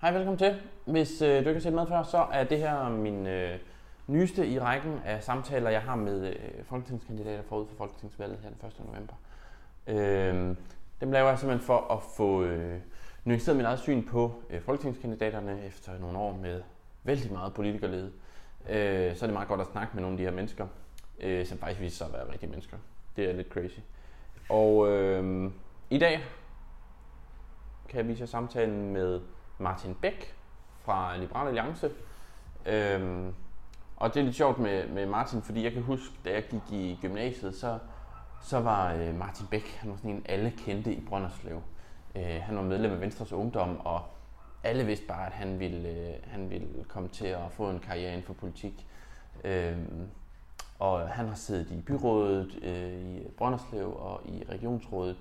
Hej, velkommen til. Hvis øh, du ikke har set med før, så er det her min øh, nyeste i rækken af samtaler, jeg har med øh, folketingskandidater forud for folketingsvalget her den 1. november. Øh, dem laver jeg simpelthen for at få øh, nuanceret mit eget syn på øh, folketingskandidaterne efter nogle år med vældig meget politikerlede. Øh, så er det meget godt at snakke med nogle af de her mennesker, øh, som faktisk viser sig at være rigtige mennesker. Det er lidt crazy. Og øh, i dag kan jeg vise jer samtalen med Martin Bæk fra Liberal Alliance. Øhm, og det er lidt sjovt med, med Martin, fordi jeg kan huske, da jeg gik i gymnasiet, så, så var øh, Martin Bæk, han var sådan en, alle kendte i Brønderslev. Øh, han var medlem af Venstres Ungdom, og alle vidste bare, at han ville, øh, han ville komme til at få en karriere inden for politik. Øhm, og han har siddet i byrådet øh, i Brønderslev og i regionsrådet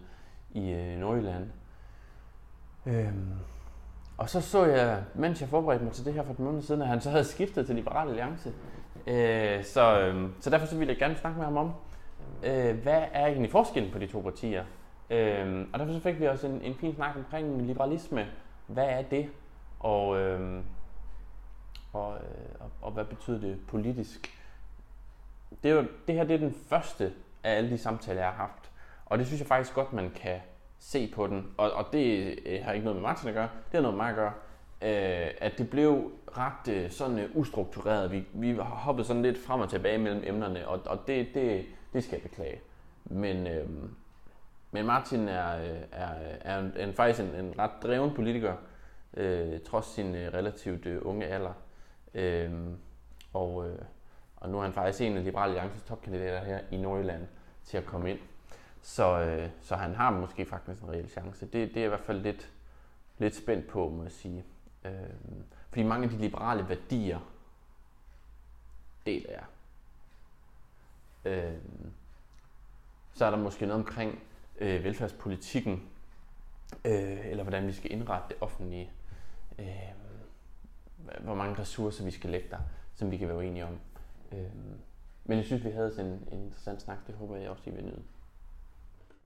i øh, Nordjylland. Øhm, og så så jeg, mens jeg forberedte mig til det her for et måned siden, at han så havde skiftet til Liberal Alliance. Øh, så, øh, så derfor så ville jeg gerne snakke med ham om, øh, hvad er egentlig forskellen på de to partier? Øh, og derfor så fik vi også en, en fin snak omkring liberalisme. Hvad er det? Og, øhm, øh, og, og, og hvad betyder det politisk? Det, er jo, det her det er den første af alle de samtaler, jeg har haft. Og det synes jeg faktisk godt, man kan se på den, og, og det øh, har ikke noget med Martin at gøre, det har noget med mig at gøre, øh, at det blev ret øh, sådan øh, ustruktureret. Vi, vi hoppede sådan lidt frem og tilbage mellem emnerne, og, og det, det, det skal jeg beklage. Men, øh, men Martin er, øh, er, er, en, en, faktisk en, en ret dreven politiker, øh, trods sin øh, relativt øh, unge alder. Øh, og, øh, og nu er han faktisk en af Liberale Alliances topkandidater her i Nordjylland til at komme ind. Så, øh, så han har måske faktisk en reel chance. Det, det er jeg i hvert fald lidt, lidt spændt på, må jeg sige. Øh, fordi mange af de liberale værdier deler jeg. Øh, så er der måske noget omkring øh, velfærdspolitikken, øh, eller hvordan vi skal indrette det offentlige. Øh, hvor mange ressourcer vi skal lægge der, som vi kan være uenige om. Øh, men jeg synes, vi havde sådan en, en interessant snak. Det håber jeg også, I vil nyde.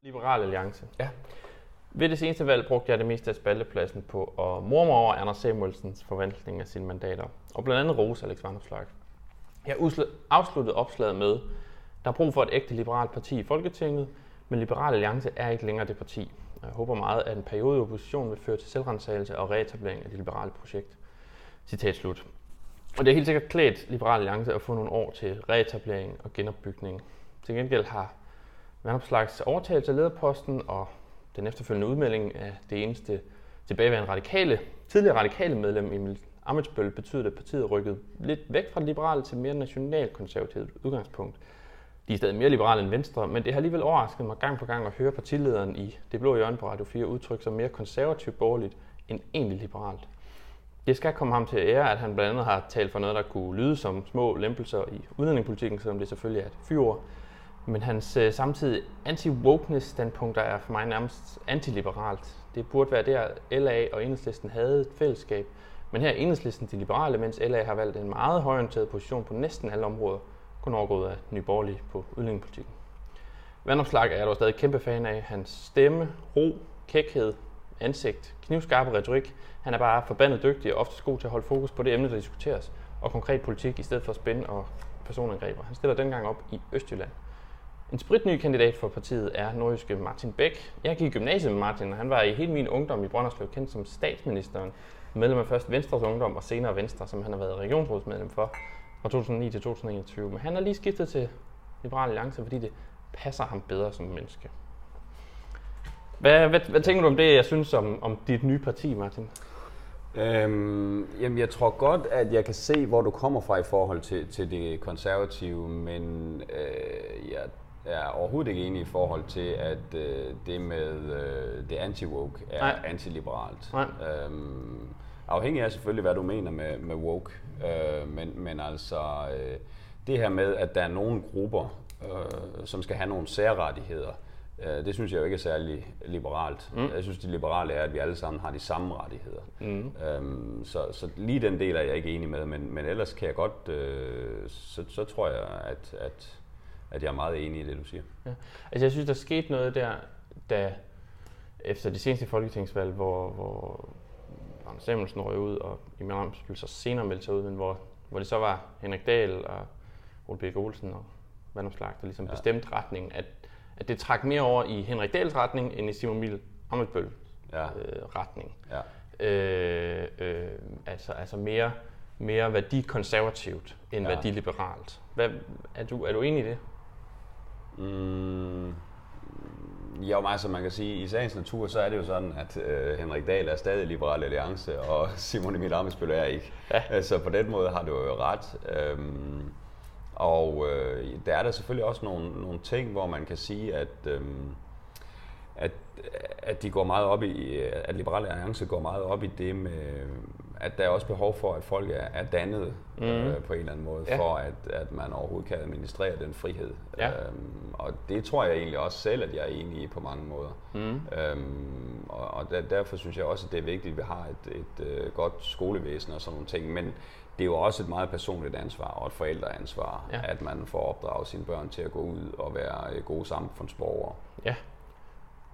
Liberal Alliance. Ja. Ved det seneste valg brugte jeg det meste af spaltepladsen på at morme over Anders Samuelsens forventning af sine mandater, og blandt andet rose Alex Vanderslag. Jeg afsluttede opslaget med, der er brug for et ægte liberalt parti i Folketinget, men Liberal Alliance er ikke længere det parti. Jeg håber meget, at en periode i opposition vil føre til selvrensagelse og reetablering af det liberale projekt. Citat slut. Og det er helt sikkert klædt Liberal Alliance at få nogle år til reetablering og genopbygning. Til gengæld har Vandopslags overtagelse af lederposten og den efterfølgende udmelding af det eneste tilbageværende radikale, tidligere radikale medlem Emil Amitsbøl betyder, at partiet rykket lidt væk fra det liberale til mere nationalkonservativt udgangspunkt. De er stadig mere liberale end Venstre, men det har alligevel overrasket mig gang på gang at høre partilederen i Det Blå Hjørne på Radio 4 udtrykke sig mere konservativt borgerligt end egentlig liberalt. Det skal komme ham til ære, at han blandt andet har talt for noget, der kunne lyde som små lempelser i udlændingepolitikken, selvom det selvfølgelig er et fyrord. Men hans øh, samtidig anti-wokeness standpunkter er for mig nærmest antiliberalt. Det burde være der, LA og Enhedslisten havde et fællesskab. Men her er Enhedslisten de liberale, mens LA har valgt en meget højorienteret position på næsten alle områder, kun overgået af Nye Borgerlige på udlændingepolitikken. Vandopslag er jeg dog stadig kæmpe fan af. Hans stemme, ro, kækhed, ansigt, knivskarpe retorik. Han er bare forbandet dygtig og ofte god til at holde fokus på det emne, der diskuteres, og konkret politik i stedet for spænd og personangreber. Han stiller dengang op i Østjylland. En spritny kandidat for partiet er nordjyske Martin Bæk. Jeg gik i gymnasiet med Martin, og han var i hele min ungdom i Brønderslev kendt som statsministeren. Medlem af først Venstres Ungdom og senere Venstre, som han har været regionsrådsmedlem for fra 2009 til 2021. Men han har lige skiftet til Liberal Alliance, fordi det passer ham bedre som menneske. Hvad, hvad, hvad tænker du om det, jeg synes om, om dit nye parti, Martin? Øhm, jamen, jeg tror godt, at jeg kan se, hvor du kommer fra i forhold til, til det konservative, men øh, jeg er overhovedet ikke enig i forhold til, at øh, det med øh, det anti-woke er Nej. antiliberalt. Nej. Øhm, afhængig af selvfølgelig, hvad du mener med, med woke, øh, men, men altså øh, det her med, at der er nogle grupper, øh, som skal have nogle særrettigheder, øh, det synes jeg jo ikke er særlig liberalt. Mm. Jeg synes, det liberale er, at vi alle sammen har de samme rettigheder. Mm. Øhm, så, så lige den del er jeg ikke enig med, men, men ellers kan jeg godt, øh, så, så tror jeg, at, at at jeg er meget enig i det, du siger. Ja. Altså jeg synes, der skete noget der, da efter det seneste folketingsvalg, hvor, hvor Anders Samuelsen røg ud, og Emil Amsbøl så senere meldte sig ud, men hvor, hvor det så var Henrik Dahl og Ole Birk Olsen og Vandopslag, der ligesom ja. bestemte retningen, at, at det trak mere over i Henrik Dahls retning, end i Simon Emil Amsbøl Ja. øh, retning. Ja. Øh, øh, altså, altså mere, mere værdikonservativt end Ja. værdiliberalt. Hvad, er, du, er du enig i det? Mm, jo, men altså man kan sige, i sagens natur, så er det jo sådan, at øh, Henrik Dahl er stadig Liberal Alliance, og Simon Emil Amitsbøl er ikke. Ja. Øh, Så på den måde har du jo ret. Øhm, og øh, der er der selvfølgelig også nogle, nogle ting, hvor man kan sige, at, øhm, at, at de går meget op i, at Liberal Alliance går meget op i det med, at der er også behov for, at folk er, er dannet mm. øh, på en eller anden måde, Ja. for at, at man overhovedet kan administrere den frihed. Ja. Øhm, og det tror jeg egentlig også selv, at jeg er enig i på mange måder. Mm. Øhm, og og der, derfor synes jeg også, at det er vigtigt, at vi har et, et øh, godt skolevæsen og sådan nogle ting. Men det er jo også et meget personligt ansvar og et forældreansvar, Ja. ja. at man får opdraget sine børn til at gå ud og være øh, gode samfundsborgere. Ja.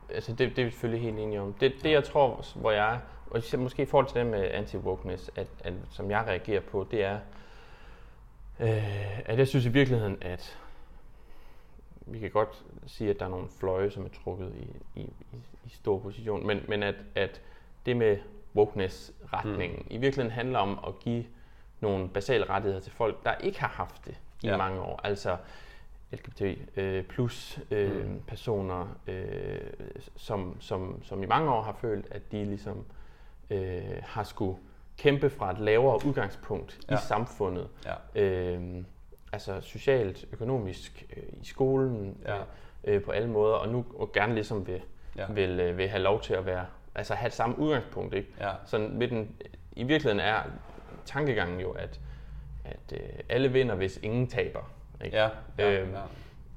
Altså det, det er vi selvfølgelig helt enige om. Det, det jeg tror, hvor jeg og måske i forhold til det med anti-wokeness, at, at, som jeg reagerer på, det er, øh, at jeg synes i virkeligheden, at vi kan godt sige, at der er nogle fløje, som er trukket i, i, i, i stor position, men, men at, at det med wokeness-retningen mm. i virkeligheden handler om at give nogle basale rettigheder til folk, der ikke har haft det i. Ja. mange år. Altså LGBT øh, plus øh, mm. personer, øh, som, som, som i mange år har følt, at de ligesom øh, har skulle kæmpe fra et lavere udgangspunkt ja. I samfundet. Ja. Øh, altså socialt, økonomisk, øh, i skolen, Ja. øh, øh, på alle måder, og nu og gerne ligesom vil, ja. Vil, øh, vil have lov til at være, altså have et samme udgangspunkt. Ikke? Ja. Sådan ved den, I virkeligheden er tankegangen jo, at, at øh, alle vinder, hvis ingen taber. Ikke? Ja, ja, Øhm,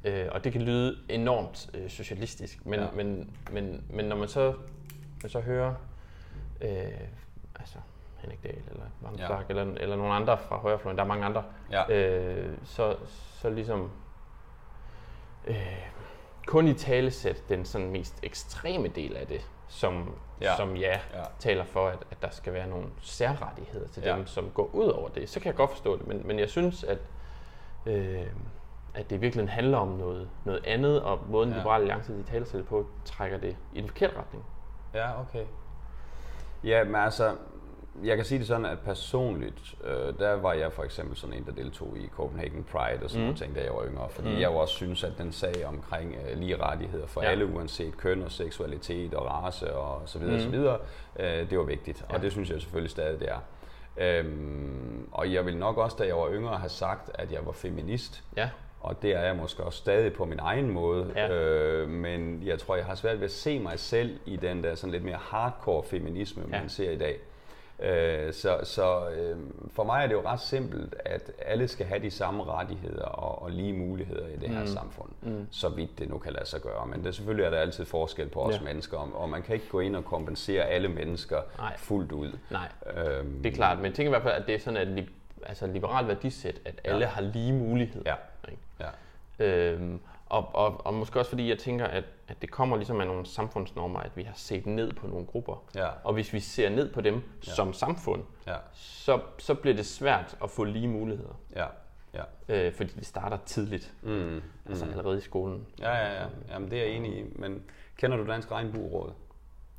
ja. Øh, og det kan lyde enormt øh, socialistisk, men, ja. Men, men, men når man så, man så hører øh, altså Henrik Dahl eller Vamsak ja. Eller, eller nogle andre fra højrefløjen, der er mange andre, Ja. øh, så, så ligesom øh, kun i talesæt den sådan mest ekstreme del af det, som Ja. som ja, Ja. taler for, at, at der skal være nogle særrettigheder til Ja. dem, som går ud over det. Så kan jeg godt forstå det, men, men jeg synes, at, øh, at det virkelig handler om noget, noget andet, og måden ja. Liberale Alliance de taler på, trækker det i den forkerte retning. Ja, okay. Ja, men altså, jeg kan sige det sådan, at personligt, øh, der var jeg for eksempel sådan en, der deltog i Copenhagen Pride og sådan mm. nogle ting, da jeg var yngre. Fordi mm. jeg jo også synes, at den sag omkring øh, lige rettigheder for Ja. alle, uanset køn og seksualitet og race og så videre, mm. så Mhm. videre øh, det var vigtigt. Ja. Og det synes jeg selvfølgelig stadig, det er. Øhm, og jeg vil nok også, da jeg var yngre, have sagt, at jeg var feminist. Ja, Og det er jeg måske også stadig på min egen måde. Ja. Øh, men jeg tror, jeg har svært ved at se mig selv i den der sådan lidt mere hardcore feminisme, Ja. man ser i dag. Øh, så så øh, for mig er det jo ret simpelt, at alle skal have de samme rettigheder og, og lige muligheder i det her Mm. samfund. Mm. Så vidt det nu kan lade sig gøre. Men det, selvfølgelig er der altid forskel på os Ja. mennesker, og, og man kan ikke gå ind og kompensere alle mennesker Nej. fuldt ud. nej, Øhm, det er klart. Men tænker i hvert fald, at det er sådan, at li- altså liberalt værdisæt, at alle Ja. har lige muligheder. Ja. Ikke? Ja. Øhm, og, og, og måske også fordi jeg tænker, at, at det kommer ligesom af nogle samfundsnormer, at vi har set ned på nogle grupper. Ja. Og hvis vi ser ned på dem ja. som samfund, Ja. så, så bliver det svært at få lige muligheder. Ja. Ja. Øh, fordi det starter tidligt, Mm. Mm. altså allerede i skolen. Ja, ja, ja. Jamen, det er jeg enig i. Men kender du Dansk Regnbueråd?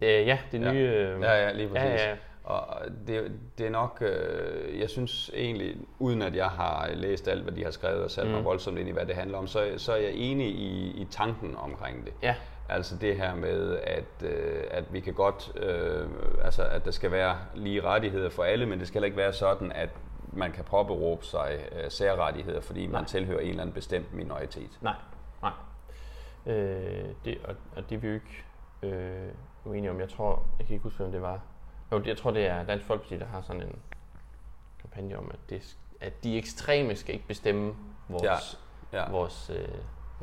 Øh, ja, det Ja. nye... Øh, Ja, ja, lige præcis. ja, ja. Og det, det er nok, øh, jeg synes egentlig, uden at jeg har læst alt, hvad de har skrevet og sat mm. mig voldsomt ind i, hvad det handler om, så, så er jeg enig i, i tanken omkring det. ja. Altså det her med, at, øh, at vi kan godt, øh, altså at der skal være lige rettigheder for alle, men det skal heller ikke være sådan, at man kan påberåbe sig øh, særrettigheder, fordi man Nej. tilhører en eller anden bestemt minoritet. Nej, nej. Øh, det, og, og det er vi jo ikke øh, uenige om. Jeg tror, jeg kan ikke huske, hvem det var. Jo, jeg tror, det er Dansk Folkeparti, der har sådan en kampagne om, at, det, at de ekstreme skal ikke bestemme vores, Ja. vores, øh,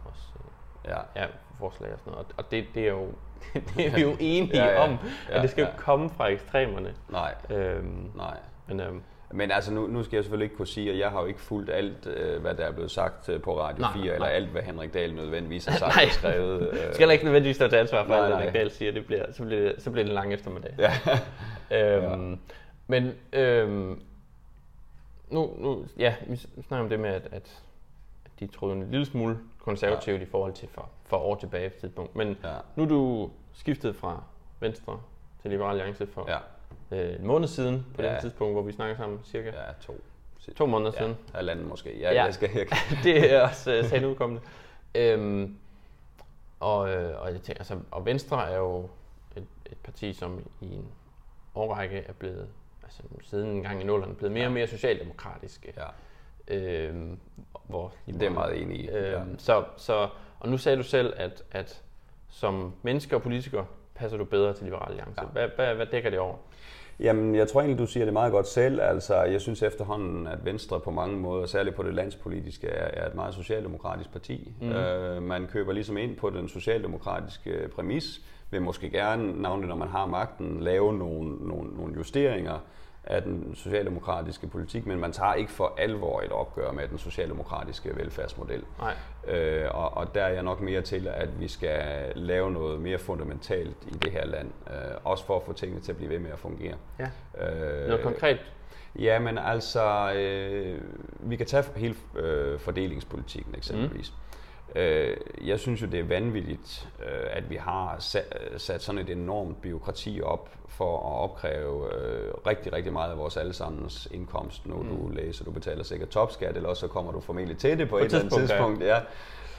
vores øh, Ja. ja, forslag og sådan noget. Og, det, det er jo det er vi jo enige Ja, ja. om, Ja, at det skal jo ja. ikke komme fra ekstremerne. Nej, Øhm, nej. men øhm, Men altså, nu, nu skal jeg selvfølgelig ikke kunne sige, at jeg har jo ikke fulgt alt, øh, hvad der er blevet sagt øh, på Radio Nej, 4, nej. eller alt, hvad Henrik Dahl nødvendigvis har sagt Nej. og skrevet. Øh, skal heller ikke nødvendigvis stå til ansvar for, Nej, nej. Henrik Dahl siger. Det bliver, så, bliver det, så bliver det en lang eftermiddag. ja. Øhm, ja. Men øhm, nu, nu, ja, vi snakker om det med, at, at at de troede en lille smule konservativt ja. i forhold til for, for år tilbage på tidspunkt. Men Ja. nu er du skiftet fra Venstre til Liberal Alliance for ja. Øh, en måned siden, på Ja. ja. det tidspunkt, hvor vi snakker sammen, cirka Ja, to. to måneder Ja, siden. halvanden måske. Ja, Ja. Jeg skal, jeg, det er også øh, sagen udkommende. Øhm, og, øh, og, jeg tænker, altså, og Venstre er jo et, et parti, som i en årrække er blevet, altså siden en gang i nullerne, blevet mere og mere socialdemokratisk. ja, Øhm, hvor det er meget enig i. Ja. Øhm, så, så, og nu sagde du selv, at, at som menneske og politiker passer du bedre til Liberal Alliance. Ja. Hvad, hvad, hvad dækker det over? Jamen, jeg tror egentlig, du siger det meget godt selv. Altså, jeg synes efterhånden, at Venstre på mange måder, særligt på det landspolitiske, er, er et meget socialdemokratisk parti. Mm. Øh, man køber ligesom ind på den socialdemokratiske præmis, vil måske gerne, navnlig når man har magten, lave nogle, nogle, nogle justeringer af den socialdemokratiske politik, men man tager ikke for alvor et opgør med den socialdemokratiske velfærdsmodel. Nej. Øh, og, og der er jeg nok mere til, at vi skal lave noget mere fundamentalt i det her land. Øh, også for at få tingene til at blive ved med at fungere. Ja. Øh, Noget konkret? Ja, men altså, øh, vi kan tage hele øh, fordelingspolitikken eksempelvis. Mm. Øh, jeg synes jo, det er vanvittigt, øh, at vi har sat, sat sådan et enormt byråkrati op for at opkræve øh, rigtig, rigtig meget af vores allesammens indkomst, når mm. du læser. Du betaler sikkert topskat, eller også så kommer du formentlig til det på, på et eller andet tidspunkt, ja.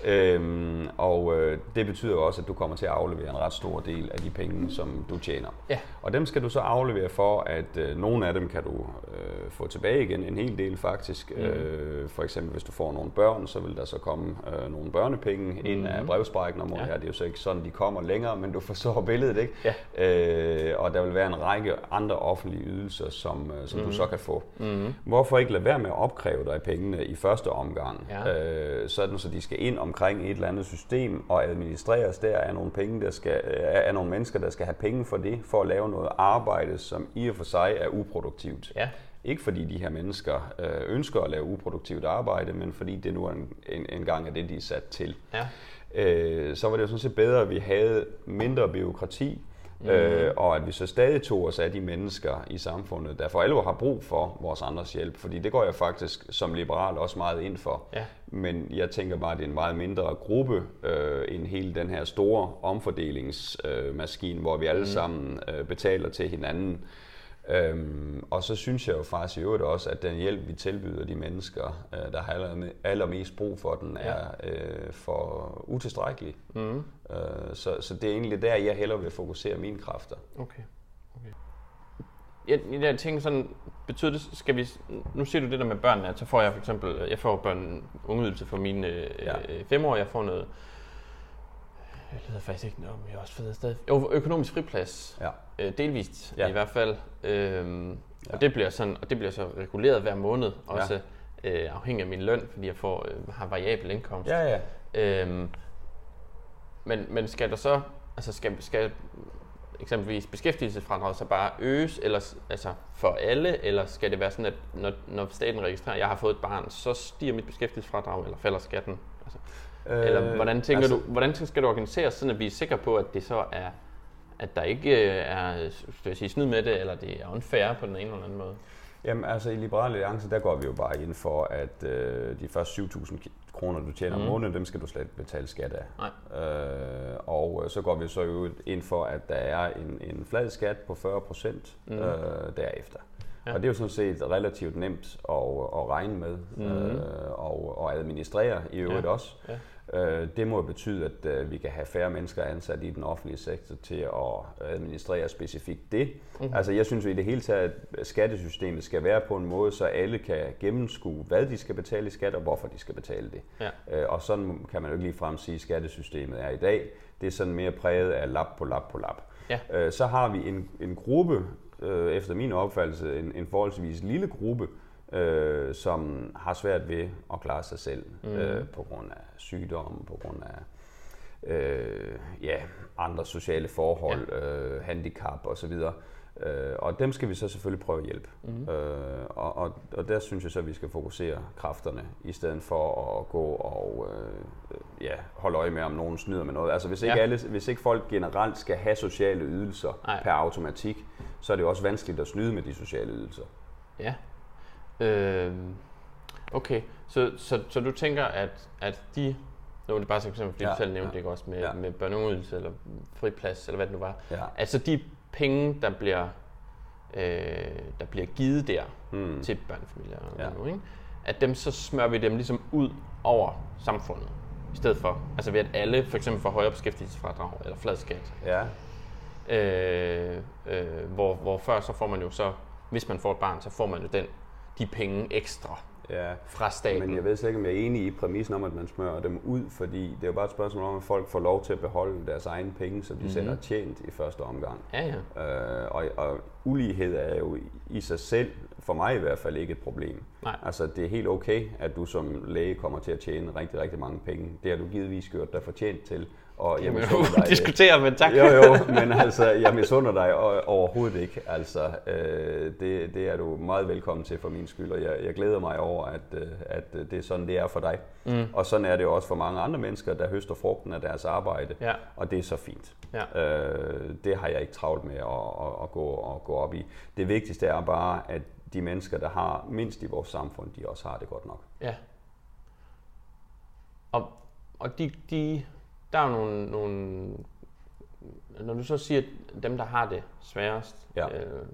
Øhm, og øh, det betyder også, at du kommer til at aflevere en ret stor del af de penge, som du tjener. Ja. Og dem skal du så aflevere for, at øh, nogle af dem kan du øh, få tilbage igen, en hel del faktisk. Mm. Øh, for eksempel hvis du får nogle børn, så vil der så komme øh, nogle børnepenge mm. ind af brevsprækken om Ja. ja. Det er jo så ikke sådan, de kommer længere, men du forstår billedet, ikke? Ja. Øh, og der vil være en række andre offentlige ydelser, som, øh, som mm. du så kan få. Mm. Hvorfor ikke lade være med at opkræve dig pengene i første omgang, Ja. øh, sådan så de skal ind omkring et eller andet system og administreres der af nogle penge, der skal, af af nogle mennesker, der skal have penge for det, for at lave noget arbejde, som i og for sig er uproduktivt. Ja. Ikke fordi de her mennesker øh, ønsker at lave uproduktivt arbejde, men fordi det nu en, en, en gang er det, de er sat til. Ja. Øh, så var det jo sådan set bedre, at vi havde mindre byråkrati, mm. øh, og at vi så stadig tog os af de mennesker i samfundet, der for alvor har brug for vores andres hjælp. Fordi det går jeg faktisk som liberal også meget ind for. Ja. Men jeg tænker bare, at det er en meget mindre gruppe øh, end hele den her store omfordelingsmaskine, øh, maskine, hvor vi alle sammen øh, betaler til hinanden. Øhm, og så synes jeg jo faktisk i øvrigt også, at den hjælp, vi tilbyder de mennesker, øh, der har allerme- allermest brug for den, er øh, for utilstrækkelig. Mm. Øh, så, så det er egentlig der, jeg hellere vil fokusere mine kræfter. Okay. okay. Jeg, jeg tænker sådan, betyder det, skal vi, nu siger du det der med børnene, at så får jeg for eksempel, jeg får børn ungeydelse for mine øh, Ja. ja. fem år, jeg får noget, jeg leder faktisk ikke noget om, jeg er også fed stadig. Jo, økonomisk friplads, Ja. øh, delvist Ja. i hvert fald, øhm, Ja. og, det bliver sådan, og det bliver så reguleret hver måned, også øh, afhængig af min løn, fordi jeg får, øh, har variabel indkomst. Ja, ja. Øhm, men, men skal der så, altså skal, skal eksempelvis beskæftigelsesfradraget så bare øges, eller, altså for alle, eller skal det være sådan, at når, når staten registrerer, at jeg har fået et barn, så stiger mit beskæftigelsesfradrag, eller falder skatten? Altså, eller hvordan tænker altså, du, hvordan skal du organisere sådan, at vi er sikre på, at det så er, at der ikke øh, er skal jeg sige, snyd med det, eller det er unfair på den ene eller anden måde? Jamen altså i Liberale Alliance, der går vi jo bare ind for, at øh, de første 7.000 ki- kroner, du tjener mm. om måneden, dem skal du slet betale skat af. Nej. Øh, og øh, så går vi så jo ind for, at der er en, en flad skat på 40 procent mm. øh, derefter. Ja. Og det er jo sådan set relativt nemt at, at regne med mm. øh, og, og administrere i øvrigt Ja. også. Ja. Øh, det må betyde, at øh, vi kan have færre mennesker ansat i den offentlige sektor til at administrere specifikt det. Mm. Altså jeg synes i det hele taget, at skattesystemet skal være på en måde, så alle kan gennemskue, hvad de skal betale i skat og hvorfor de skal betale det. Ja. Øh, og sådan kan man jo ikke ligefrem sige, at skattesystemet er i dag. Det er sådan mere præget af lap på lap på lap. Ja. Så har vi en, en gruppe, efter min opfattelse, en, en forholdsvis lille gruppe, øh, som har svært ved at klare sig selv mm. øh, på grund af sygdom, på grund af øh, ja, andre sociale forhold, ja. øh, handicap osv. Øh, og dem skal vi så selvfølgelig prøve at hjælpe. Mm. Øh, og, og, og der synes jeg så, at vi skal fokusere kræfterne, i stedet for at gå og øh, ja, holde øje med, om nogen snyder med noget. Altså hvis ikke, ja. alle, hvis ikke folk generelt skal have sociale ydelser Ej. per automatik, så er det også vanskeligt at snyde med de sociale ydelser. Ja. Øh, okay, så, så, så du tænker, at, at de nu er det bare så eksempel, fordi ja, du selv nævnte ja, det også med, ja. med børneudelse eller friplads, eller hvad det nu var. Ja. Altså de penge, der bliver, øh, der bliver givet der mm. til børnefamilier, ja. nu, ikke? at dem så smører vi dem ligesom ud over samfundet. I stedet for, altså ved at alle for eksempel får højere beskæftigelsesfradrag eller flad skat. Ja. Øh, øh, hvor, hvor før så får man jo så, hvis man får et barn, så får man jo den, de penge ekstra ja. fra staten. Men jeg ved slet ikke, om jeg er enig i præmissen om, at man smører dem ud, fordi det er jo bare et spørgsmål om, at folk får lov til at beholde deres egne penge, som de mm-hmm. selv har tjent i første omgang. Ja, ja. Øh, og, og ulighed er jo i sig selv, for mig i hvert fald, ikke et problem. Nej. Altså, det er helt okay, at du som læge kommer til at tjene rigtig, rigtig mange penge. Det har du givetvis gjort dig fortjent til. Og jeg misunder dig. diskutere, men tak. Jo, jo, men altså, jeg misunder dig overhovedet ikke. Altså, øh, det, det er du meget velkommen til for min skyld, og jeg, jeg glæder mig over, at, øh, at det er sådan, det er for dig. Mm. Og sådan er det også for mange andre mennesker, der høster frugten af deres arbejde, ja. og det er så fint. Ja. Øh, det har jeg ikke travlt med at, at, at, gå, at gå op i. Det vigtigste er bare, at de mennesker, der har mindst i vores samfund, de også har det godt nok. Ja. Og, og de, de der er jo nogle, nogle... Når du så siger, at dem, der har det sværest, ja. øh,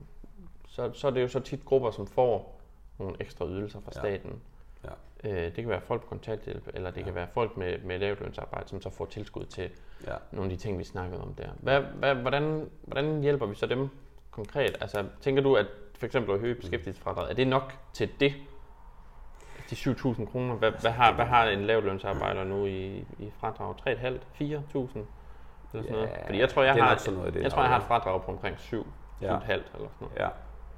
så, så er det jo så tit grupper, som får nogle ekstra ydelser fra staten. Ja. Øh, det kan være folk på kontanthjælp, eller det ja. kan være folk med, med lavtlønsarbejde, som så får tilskud til ja. nogle af de ting, vi snakkede om der. Hvad, hvad, hvordan, hvordan hjælper vi så dem konkret? Altså, tænker du, at for eksempel at øge beskæftigelsesfradraget, er det nok til det? De 7.000 kroner, hvad, hvad, har, hvad har en lavlønsarbejder nu i, i fradrag? 3.500? 4.000? Eller sådan noget? Fordi jeg tror, jeg har, sådan noget, jeg, tror, jeg har et fradrag på omkring 7, ja. 7,5 eller sådan noget. Ja.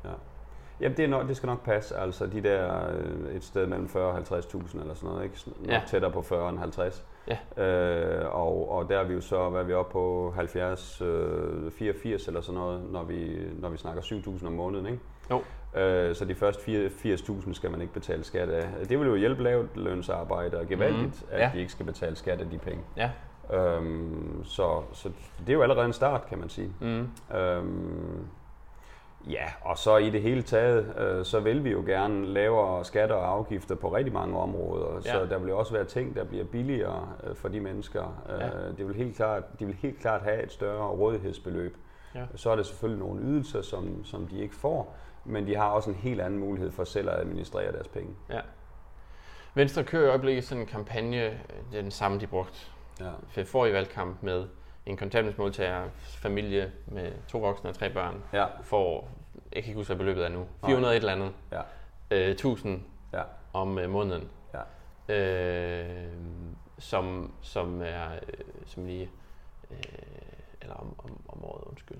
ja. Jamen, det, er nok, det skal nok passe. Altså, de der øh, et sted mellem 40 og 50.000 eller sådan noget, ikke? Nok ja. tættere på 40 end 50. Ja. Øh, og, og der er vi jo så, hvad er vi oppe på 70, øh, 84 eller sådan noget, når vi, når vi snakker 7.000 om måneden, ikke? Jo. Øh, så de første 80.000 skal man ikke betale skat af. Det vil jo hjælpe lavt lønsarbejdere gevaldigt, mm. at ja. de ikke skal betale skat af de penge. Ja. Øhm, så, så det er jo allerede en start, kan man sige. Mm. Øhm, ja, og så i det hele taget, øh, så vil vi jo gerne lavere skatter og afgifter på rigtig mange områder. Ja. Så der vil også være ting, der bliver billigere øh, for de mennesker. Øh, ja. Øh, det vil helt klart, de vil helt klart have et større rådighedsbeløb. Ja. Så er der selvfølgelig nogle ydelser, som, som de ikke får men de har også en helt anden mulighed for selv at administrere deres penge. Ja. Venstre kører i øjeblikket sådan en kampagne, den samme, de brugte ja. for i valgkamp med en kontanthjælpsmodtager, familie med to voksne og tre børn, ja. får, jeg kan ikke huske, hvad beløbet er nu, 400 Nej. et eller andet, ja. øh, 1000 ja. om øh, måneden, ja. øh, som, som er, øh, som lige, øh, eller om, om, om året, undskyld,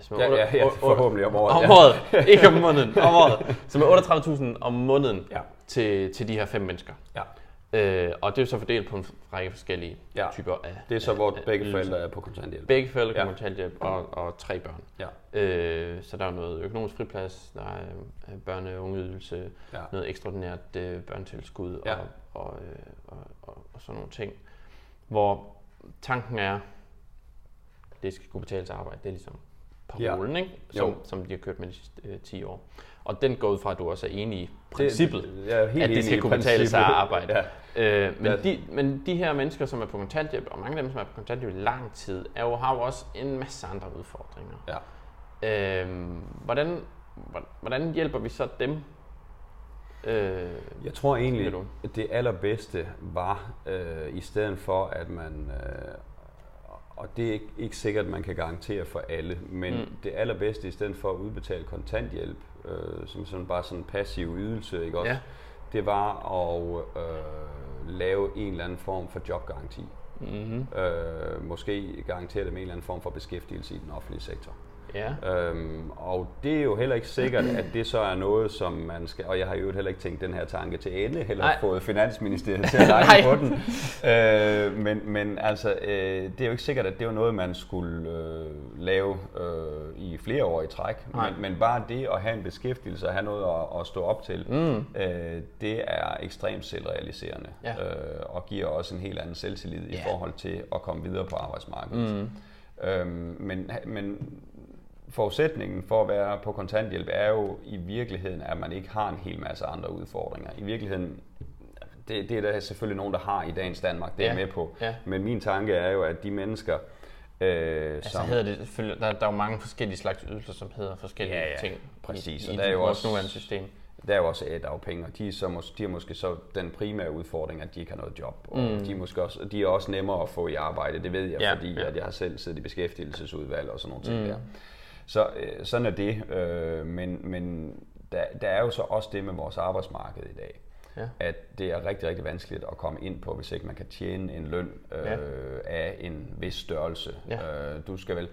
som er ja, ja, ja, forhåbentlig om året. Om året, ja. ikke om måneden, om året. Som er 38.000 om måneden ja. til, til de her fem mennesker. Ja. Øh, og det er så fordelt på en række forskellige ja. typer af Det er så, hvor af, begge forældre er på kontanthjælp. Begge forældre er på kontanthjælp og, og tre børn. Ja. Øh, så der er noget økonomisk friplads, der er øh, børne- og ungeydelse, ja. noget ekstraordinært øh, børnetilskud ja. og, og, øh, og, og, og sådan nogle ting. Hvor tanken er, det skal kunne betale sig arbejde. Det er ligesom parolen, ja. ikke? Som, som de har kørt med de sidste øh, 10 år. Og den går ud fra, at du også er enig i princippet, det, jeg er helt at det skal kunne betale sig at arbejde. Ja. Øh, men, ja. de, men de her mennesker, som er på kontanthjælp, og mange af dem, som er på kontanthjælp i lang tid, er jo, har jo også en masse andre udfordringer. Ja. Øh, hvordan, hvordan hjælper vi så dem? Øh, jeg tror egentlig, at det allerbedste var, øh, i stedet for at man øh, og det er ikke, ikke sikkert, at man kan garantere for alle, men mm. det allerbedste i stedet for at udbetale kontanthjælp, øh, som sådan bare sådan en passiv ydelse, ikke også? Ja. det var at øh, lave en eller anden form for jobgaranti. Mm-hmm. Øh, måske garantere det med en eller anden form for beskæftigelse i den offentlige sektor. Ja. Øhm, og det er jo heller ikke sikkert, at det så er noget, som man skal... Og jeg har jo heller ikke tænkt den her tanke til ende, heller Nej. fået Finansministeriet til at lege på den. Øh, men, men altså, øh, det er jo ikke sikkert, at det er noget, man skulle øh, lave øh, i flere år i træk. Men, men bare det at have en beskæftigelse og have noget at, at stå op til, mm. øh, det er ekstremt selvrealiserende. Ja. Øh, og giver også en helt anden selvtillid ja. i forhold til at komme videre på arbejdsmarkedet. Mm. Øhm, men, men forudsætningen for at være på kontanthjælp er jo i virkeligheden, at man ikke har en hel masse andre udfordringer. I virkeligheden, det, det er der selvfølgelig nogen, der har i dagens Danmark, det er ja. med på. Ja. Men min tanke er jo, at de mennesker, Øh, altså som, hedder det, der, der er jo mange forskellige slags ydelser, som hedder forskellige ja, ja, ting præcis. i, i, i der er jo vores nuværende system. Der er jo også A-dagpenge, og de er, så mås- de er måske så den primære udfordring, at de ikke har noget job. Og mm. de, er måske også, de er også nemmere at få i arbejde, det ved jeg, ja, fordi ja. At jeg har selv siddet i beskæftigelsesudvalg og sådan nogle ting mm. der. Så øh, sådan er det, øh, men, men der, der er jo så også det med vores arbejdsmarked i dag. Ja. At det er rigtig, rigtig vanskeligt at komme ind på, hvis ikke man kan tjene en løn øh, ja. af en vis størrelse. Ja. Øh, du skal vel,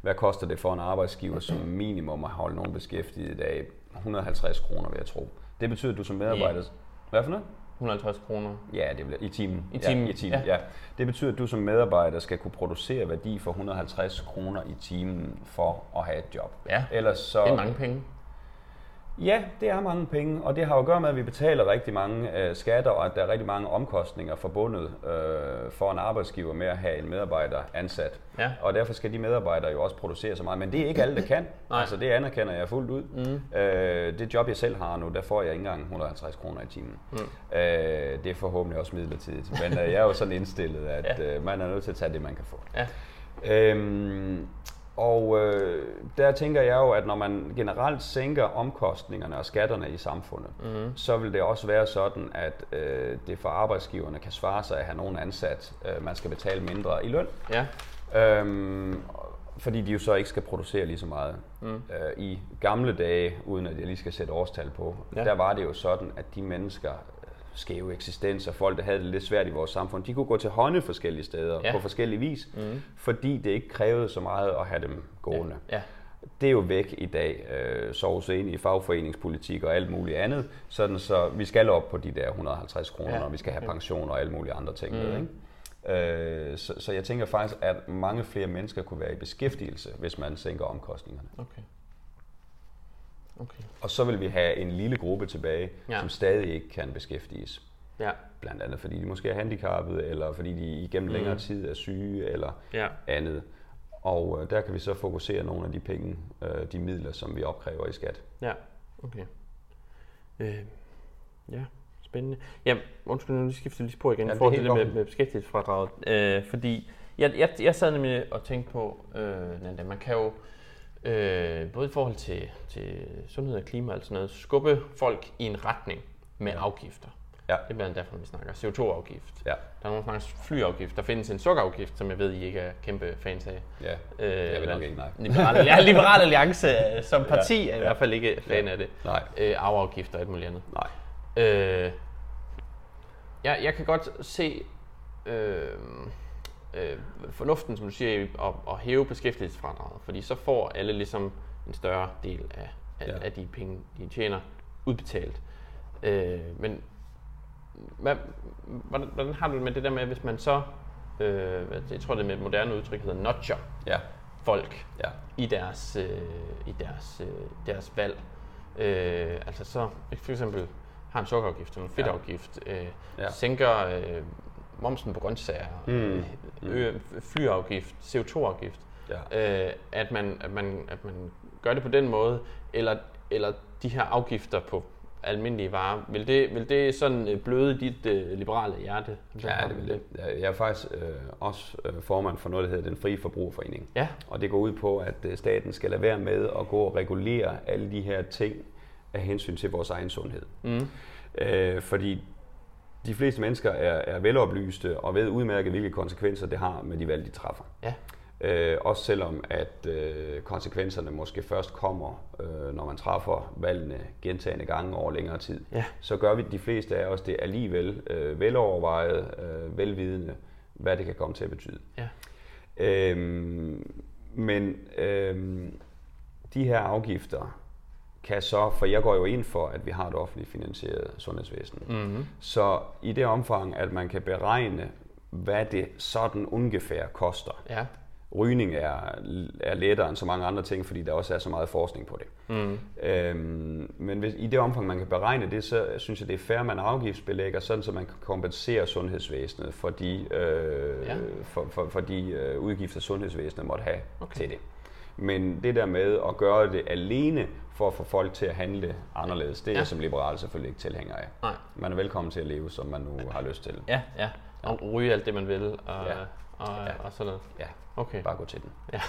hvad koster det for en arbejdsgiver som minimum at holde nogen beskæftiget i dag? 150 kroner, vil jeg tro. Det betyder, at du som medarbejder... Yeah. Hvad for noget? 150 kroner. Ja, det bliver i timen. I timen, ja, i timen ja. ja. Det betyder, at du som medarbejder skal kunne producere værdi for 150 kroner i timen for at have et job. Ja, Ellers så, det er mange penge. Ja, det er mange penge, og det har jo at gøre med, at vi betaler rigtig mange øh, skatter, og at der er rigtig mange omkostninger forbundet øh, for en arbejdsgiver med at have en medarbejder ansat. Ja. Og derfor skal de medarbejdere jo også producere så meget, men det er ikke alle, der kan. Nej. Altså det anerkender jeg fuldt ud. Mm. Øh, det job, jeg selv har nu, der får jeg ikke engang 150 kroner i timen. Mm. Øh, det er forhåbentlig også midlertidigt, men øh, jeg er jo sådan indstillet, at ja. øh, man er nødt til at tage det, man kan få. Ja. Øhm, og øh, der tænker jeg jo, at når man generelt sænker omkostningerne og skatterne i samfundet, mm. så vil det også være sådan, at øh, det for arbejdsgiverne kan svare sig at have nogen ansat, øh, man skal betale mindre i løn. Ja. Øhm, fordi de jo så ikke skal producere lige så meget. Mm. Øh, I gamle dage, uden at jeg lige skal sætte årstal på, ja. der var det jo sådan, at de mennesker, skæve eksistenser, folk, der havde det lidt svært i vores samfund, de kunne gå til hånde forskellige steder ja. på forskellige vis, mm. fordi det ikke krævede så meget at have dem gående. Ja. Ja. Det er jo væk i dag, øh, soves ind i fagforeningspolitik og alt muligt andet, sådan så vi skal op på de der 150 kroner, ja. og vi skal have pension og alle mulige andre ting. Mm. Med, ikke? Øh, så, så jeg tænker faktisk, at mange flere mennesker kunne være i beskæftigelse, hvis man sænker omkostningerne. Okay. Okay. Og så vil vi have en lille gruppe tilbage, ja. som stadig ikke kan beskæftiges. Ja. Blandt andet fordi de måske er handicappede, eller fordi de igennem mm. længere tid er syge, eller ja. andet. Og øh, der kan vi så fokusere nogle af de penge, øh, de midler, som vi opkræver i skat. Ja, okay. Øh, ja, spændende. Ja, undskyld, nu skifter lige spor igen ja, for det, det med, med beskæftigelsesfradraget. Øh, fordi jeg, jeg, jeg sad nemlig og tænkte på, øh, man kan jo øh, både i forhold til, til sundhed og klima og sådan noget, skubbe folk i en retning med afgifter. Ja. Det er blandt andet derfor, vi snakker CO2-afgift. Ja. Der er nogle snakker flyafgift. Der findes en sukkerafgift, som jeg ved, I ikke er kæmpe fans af. Ja, øh, jeg vil nok ikke, nej. Liberal, ja, Liberal Alliance som parti ja, er i hvert fald ikke fan ja. af det. Nej. Øh, arveafgift og alt muligt andet. Nej. Øh, jeg, jeg kan godt se... Øh, øh, fornuften, som du siger, at, at hæve beskæftigelsesfradraget, fordi så får alle ligesom en større del af, af, ja. af de penge, de tjener, udbetalt. Øh, men hvad, hvordan, hvordan har du det med det der med, hvis man så, øh, jeg tror det med et moderne udtryk hedder notcher, ja. folk ja. i deres, øh, i deres, øh, deres valg. Øh, altså så for eksempel har en sukkerafgift en fedtafgift, øh, ja. sænker øh, momsen på grøntsager, mm. Øh, flyafgift, CO2-afgift, ja. øh, at, man, at, man, at man gør det på den måde, eller, eller de her afgifter på almindelige varer. Vil det, vil det sådan øh, bløde dit uh, liberale hjerte? Ja, det vil det. Jeg er faktisk øh, også formand for noget, der hedder den frie forbrugerforening. Ja. Og det går ud på, at staten skal lade være med at gå og regulere alle de her ting af hensyn til vores egen sundhed. Mm. Øh, fordi de fleste mennesker er, er veloplyste og ved udmærket, hvilke konsekvenser det har med de valg, de træffer. Ja. Øh, også selvom at øh, konsekvenserne måske først kommer, øh, når man træffer valgene gentagende gange over længere tid, ja. så gør vi de fleste af os det alligevel øh, velovervejet, øh, velvidende, hvad det kan komme til at betyde. Ja. Øhm, men øhm, de her afgifter kan så, for jeg går jo ind for, at vi har et offentligt finansieret sundhedsvæsen. Mm-hmm. Så i det omfang, at man kan beregne, hvad det sådan ungefær koster. Ja. Rygning er, er lettere end så mange andre ting, fordi der også er så meget forskning på det. Mm. Øhm, men hvis, i det omfang, man kan beregne det, så synes jeg, det er fair, at man afgiftsbelægger, sådan så man kan kompensere sundhedsvæsenet for de, øh, ja. for, for, for de øh, udgifter, sundhedsvæsenet måtte have okay. til det. Men det der med at gøre det alene for at få folk til at handle anderledes, det er ja. jeg som liberal selvfølgelig ikke tilhænger af. Nej. Man er velkommen til at leve, som man nu har lyst til. Ja, ja. Og ryge alt det, man vil. Og, ja. Og, ja. og sådan noget. Ja. Okay. Bare gå til den. Ja.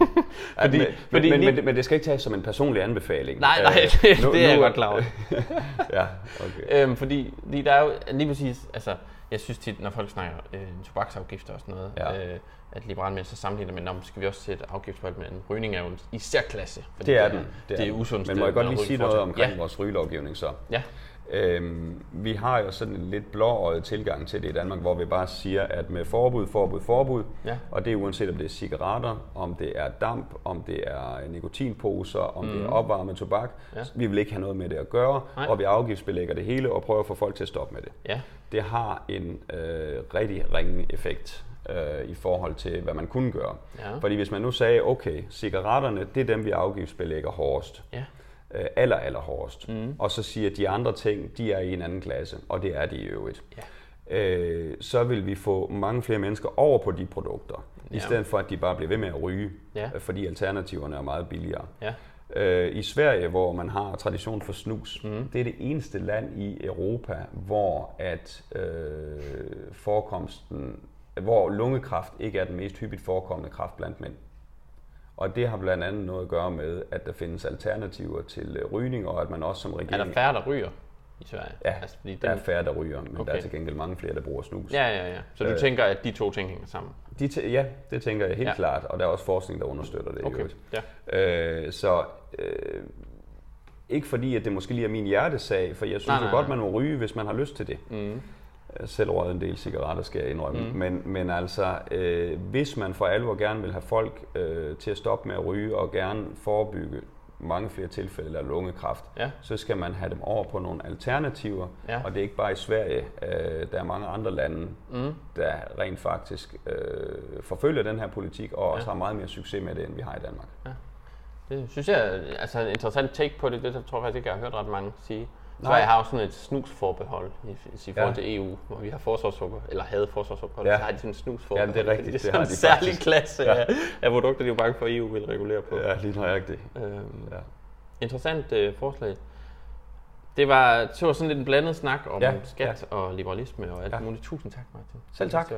fordi, men, fordi, men, lige... men, men det skal ikke tages som en personlig anbefaling. Nej, nej, det, øh, nu, det er jeg godt klar over. ja, okay. Øhm, fordi lige der er jo lige præcis, altså, jeg synes tit, når folk snakker øh, tobaksafgifter og sådan noget, ja. øh, at liberale mennesker sammenligner med, skal vi også sætte afgift på alt, men rygning er jo i særklasse. Det er den. Det er, det er usundt. Men må jeg godt lige sige noget omkring ja. vores rygelovgivning så? Ja. Øhm, vi har jo sådan en lidt blåøjet tilgang til det i Danmark, hvor vi bare siger, at med forbud, forbud, forbud, ja. og det er uanset om det er cigaretter, om det er damp, om det er nikotinposer, om mm. det er mm. opvarmet tobak, ja. vi vil ikke have noget med det at gøre, Nej. og vi afgiftsbelægger det hele og prøver at få folk til at stoppe med det. Ja. Det har en øh, rigtig ringe effekt øh, i forhold til, hvad man kunne gøre. Ja. Fordi hvis man nu sagde, okay, cigaretterne, det er dem, vi afgiftsbelægger hårdest. Ja øh, aller, aller hårdest. Mm. Og så siger, at de andre ting, de er i en anden klasse, og det er de i øvrigt. Ja. Øh, så vil vi få mange flere mennesker over på de produkter, ja. i stedet for at de bare bliver ved med at ryge, ja. fordi alternativerne er meget billigere. Ja. Øh, I Sverige, hvor man har tradition for snus, mm. det er det eneste land i Europa, hvor at øh, forekomsten, hvor lungekræft ikke er den mest hyppigt forekommende kræft blandt mænd. Og det har blandt andet noget at gøre med, at der findes alternativer til øh, rygning, og at man også som regering... Er der færre, der ryger i Sverige? Ja, altså, fordi der den... er færre, der ryger, men okay. der er til gengæld mange flere, der bruger snus. Ja, ja, ja. Så du øh, tænker, at de to ting hænger sammen? De t- ja, det tænker jeg helt ja. klart, og der er også forskning, der understøtter det. Okay. Ja. Øh, så øh, ikke fordi, at det måske lige er min hjertesag, for jeg synes nej, nej, jo godt, man må ryge, hvis man har lyst til det. Mm selv røget en del cigaretter, skal jeg indrømme. Mm. Men, men altså, øh, hvis man for alvor gerne vil have folk øh, til at stoppe med at ryge og gerne forebygge mange flere tilfælde af lungekræft, ja. så skal man have dem over på nogle alternativer. Ja. Og det er ikke bare i Sverige. Øh, der er mange andre lande, mm. der rent faktisk øh, forfølger den her politik og også ja. har meget mere succes med det, end vi har i Danmark. Ja. Det synes jeg altså en interessant take på det. Det tror jeg faktisk ikke, jeg har hørt ret mange sige. Så jeg har også sådan et snusforbehold i, i forhold ja. til EU, hvor vi har forsvarsforbehold, eller havde forsvarsforbehold, ja. så har de sådan et snusforbehold. Ja, det er rigtigt. Det er sådan det en særlig faktisk. klasse ja. af, af produkter, de er bange for, at EU vil regulere på. Ja, lige nøjagtigt. Øhm, ja. Interessant uh, forslag. Det var, det var sådan lidt en blandet snak om ja, skat ja. og liberalisme og alt ja. muligt. Tusind tak, Martin. Selv tak.